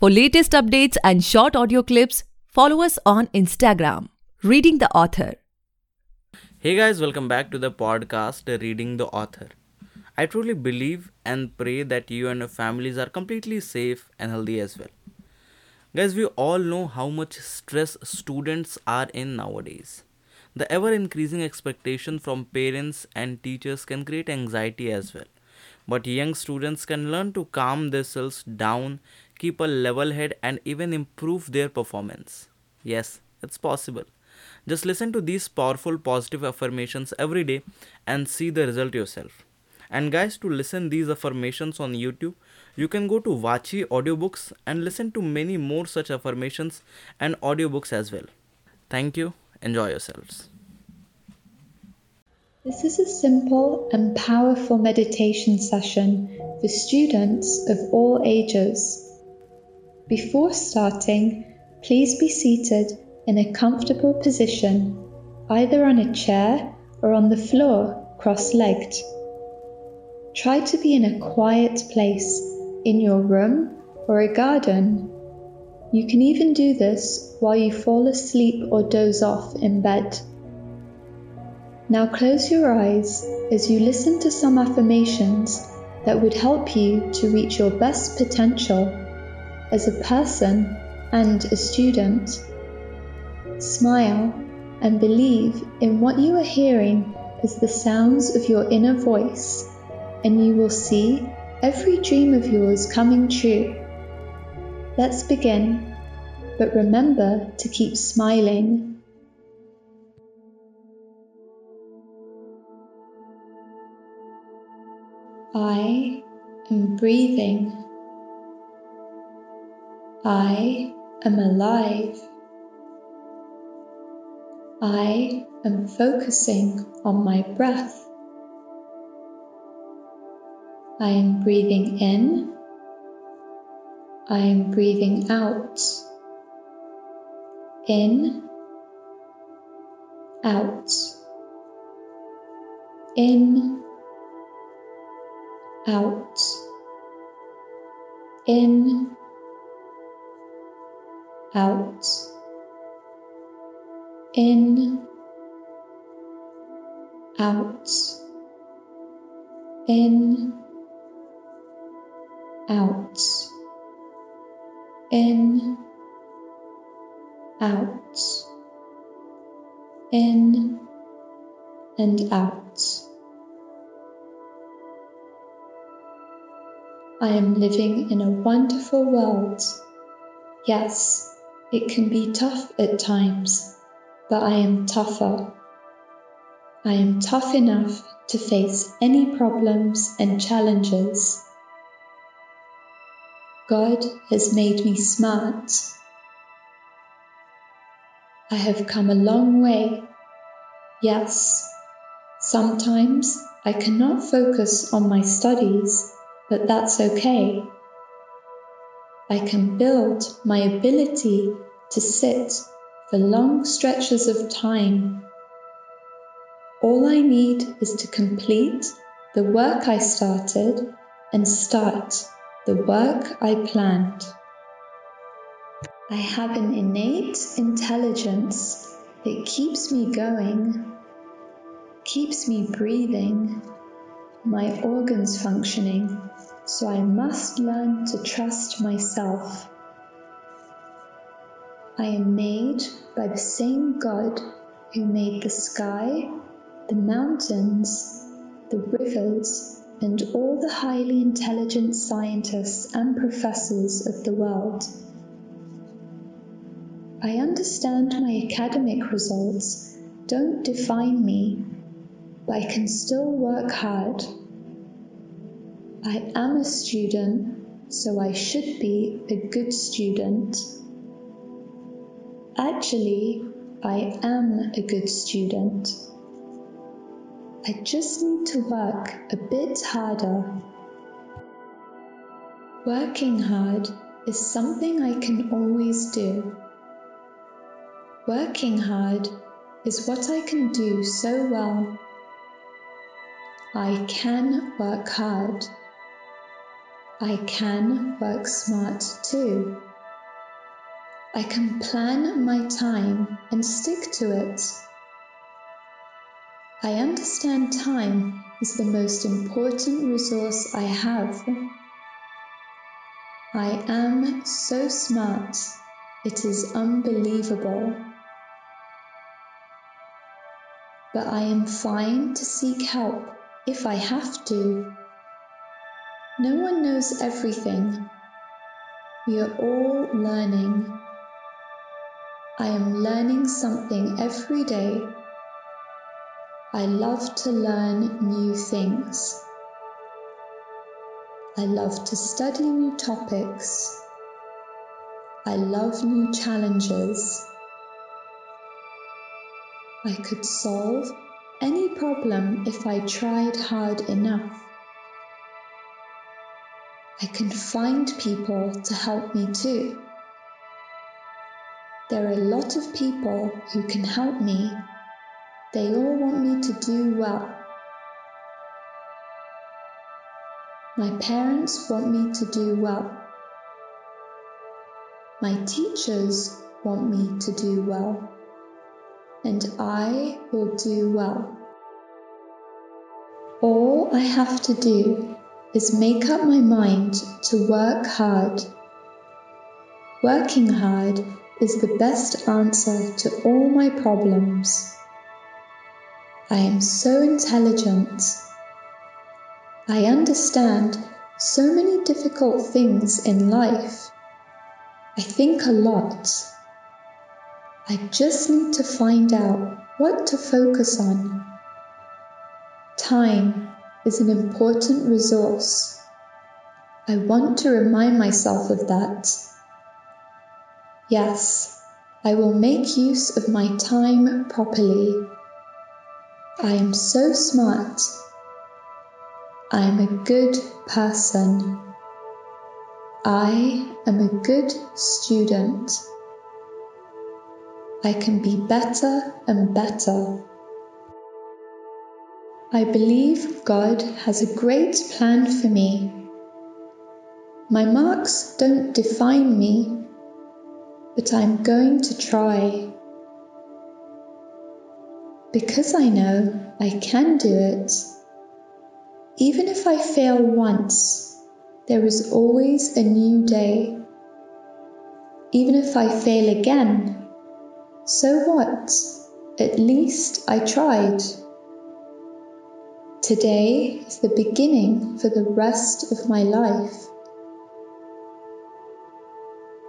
For latest updates and short audio clips, follow us on Instagram, Reading the Author. Hey guys, welcome back to the podcast Reading the Author. I truly believe and pray that you and your families are completely safe and healthy as well. Guys, we all know how much stress students are in nowadays. The ever increasing expectation from parents and teachers can create anxiety as well. But young students can learn to calm themselves down, keep a level head, and even improve their performance. Yes, it's possible. Just listen to these powerful positive affirmations every day and see the result yourself. And guys, to listen these affirmations on YouTube, you can go to Vachi audiobooks and listen to many more such affirmations and audiobooks as well. Thank you. Enjoy yourselves. This is a simple and powerful meditation session for students of all ages. Before starting, please be seated in a comfortable position, either on a chair or on the floor cross legged. Try to be in a quiet place in your room or a garden. You can even do this while you fall asleep or doze off in bed. Now close your eyes as you listen to some affirmations that would help you to reach your best potential as a person and a student. Smile and believe in what you are hearing as the sounds of your inner voice, and you will see every dream of yours coming true. Let's begin, but remember to keep smiling. I am breathing. I am alive. I am focusing on my breath. I am breathing in. I am breathing out. In, out. In, out. In, out. In, out. In, out, in, out, in, and out. I am living in a wonderful world. Yes, it can be tough at times, but I am tougher. I am tough enough to face any problems and challenges. God has made me smart. I have come a long way. Yes, sometimes I cannot focus on my studies, but that's okay. I can build my ability to sit for long stretches of time. All I need is to complete the work I started and start the work I planned. I have an innate intelligence that keeps me going, keeps me breathing, my organs functioning, so I must learn to trust myself. I am made by the same God who made the sky, the mountains, the rivers, and all the highly intelligent scientists and professors of the world. I understand my academic results don't define me, but I can still work hard. I am a student, so I should be a good student. Actually, I am a good student. I just need to work a bit harder. Working hard is something I can always do. Working hard is what I can do so well. I can work hard. I can work smart too. I can plan my time and stick to it. I understand time is the most important resource I have. I am so smart, it is unbelievable. But I am fine to seek help if I have to. No one knows everything. We are all learning. I am learning something every day. I love to learn new things. I love to study new topics. I love new challenges. I could solve any problem if I tried hard enough. I can find people to help me too. There are a lot of people who can help me. They all want me to do well. My parents want me to do well. My teachers want me to do well. And I will do well. All I have to do is make up my mind to work hard. Working hard is the best answer to all my problems. I am so intelligent. I understand so many difficult things in life. I think a lot. I just need to find out what to focus on. Time is an important resource. I want to remind myself of that. Yes, I will make use of my time properly. I am so smart. I am a good person. I am a good student. I can be better and better. I believe God has a great plan for me. My marks don't define me, but I'm going to try. Because I know I can do it. Even if I fail once, there is always a new day. Even if I fail again, so what? At least I tried. Today is the beginning for the rest of my life.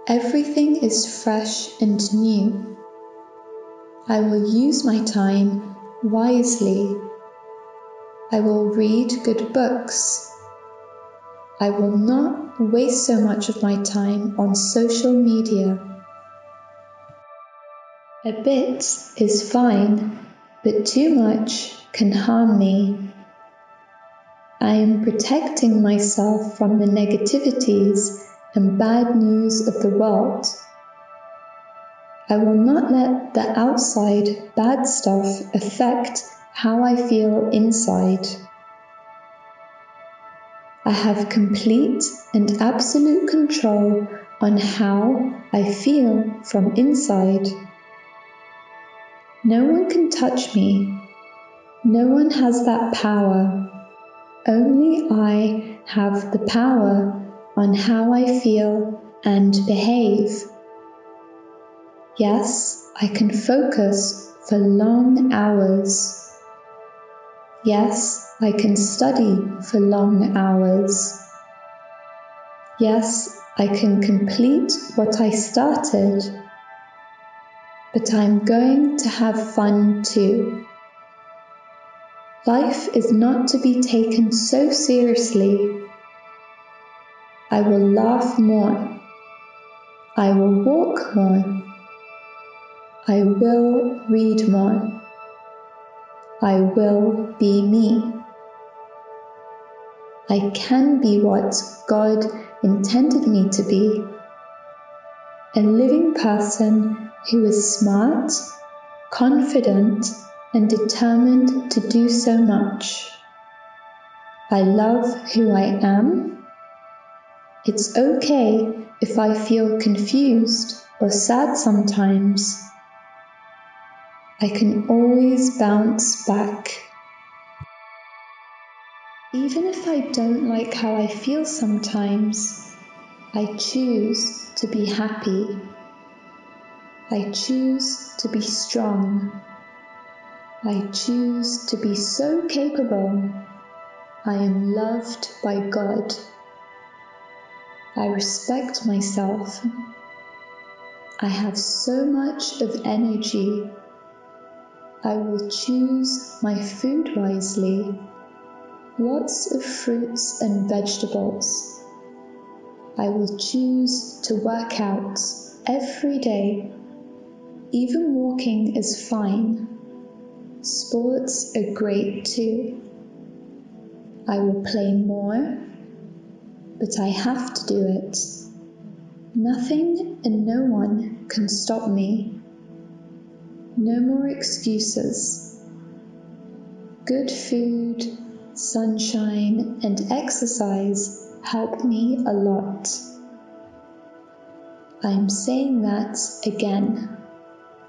Everything is fresh and new. I will use my time wisely. I will read good books. I will not waste so much of my time on social media. A bit is fine, but too much can harm me. I am protecting myself from the negativities and bad news of the world. I will not let the outside bad stuff affect how I feel inside. I have complete and absolute control on how I feel from inside. No one can touch me. No one has that power. Only I have the power on how I feel and behave. Yes, I can focus for long hours. Yes, I can study for long hours. Yes, I can complete what I started. But I'm going to have fun too. Life is not to be taken so seriously. I will laugh more. I will walk more. I will read more. I will be me. I can be what God intended me to be a living person who is smart, confident, and determined to do so much. I love who I am. It's okay if I feel confused or sad sometimes. I can always bounce back. Even if I don't like how I feel sometimes, I choose to be happy. I choose to be strong. I choose to be so capable. I am loved by God. I respect myself. I have so much of energy. I will choose my food wisely. Lots of fruits and vegetables. I will choose to work out every day. Even walking is fine. Sports are great too. I will play more, but I have to do it. Nothing and no one can stop me. No more excuses. Good food, sunshine, and exercise help me a lot. I'm saying that again.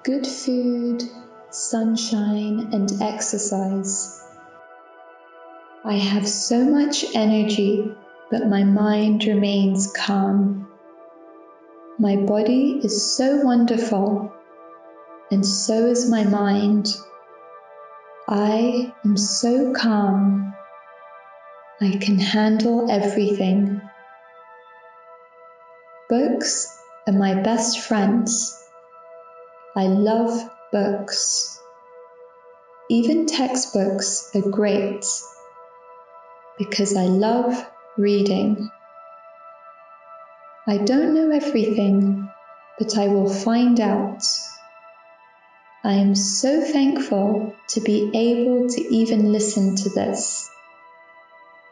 Good food, sunshine, and exercise. I have so much energy, but my mind remains calm. My body is so wonderful, and so is my mind. I am so calm. I can handle everything. Books are my best friends. I love books. Even textbooks are great because I love reading. I don't know everything, but I will find out. I am so thankful to be able to even listen to this.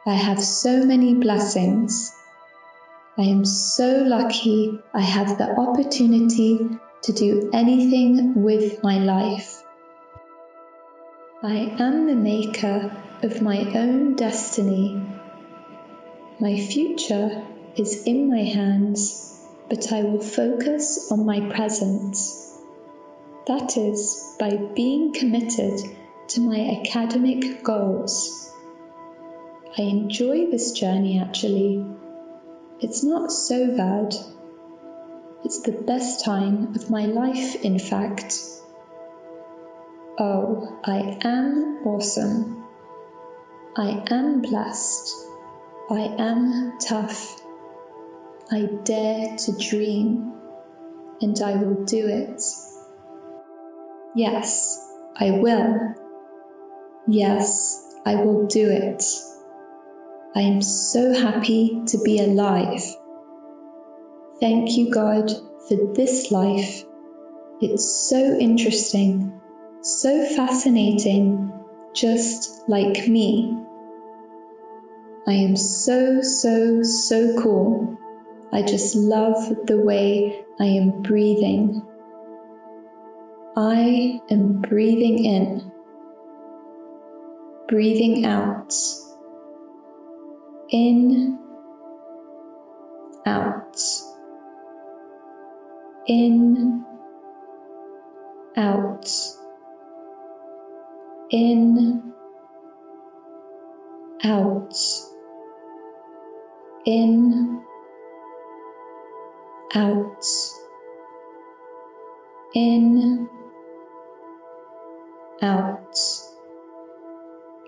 I have so many blessings. I am so lucky I have the opportunity to do anything with my life. I am the maker of my own destiny. My future is in my hands, but I will focus on my present. That is by being committed to my academic goals. I enjoy this journey actually. It's not so bad. It's the best time of my life, in fact. Oh, I am awesome. I am blessed. I am tough. I dare to dream, and I will do it. Yes, I will. Yes, I will do it. I am so happy to be alive. Thank you, God, for this life. It's so interesting, so fascinating, just like me. I am so, so, so cool. I just love the way I am breathing. I am breathing in, breathing out, in, out, in, out, in, out, in, out, in, out,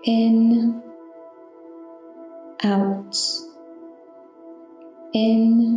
in, out, in,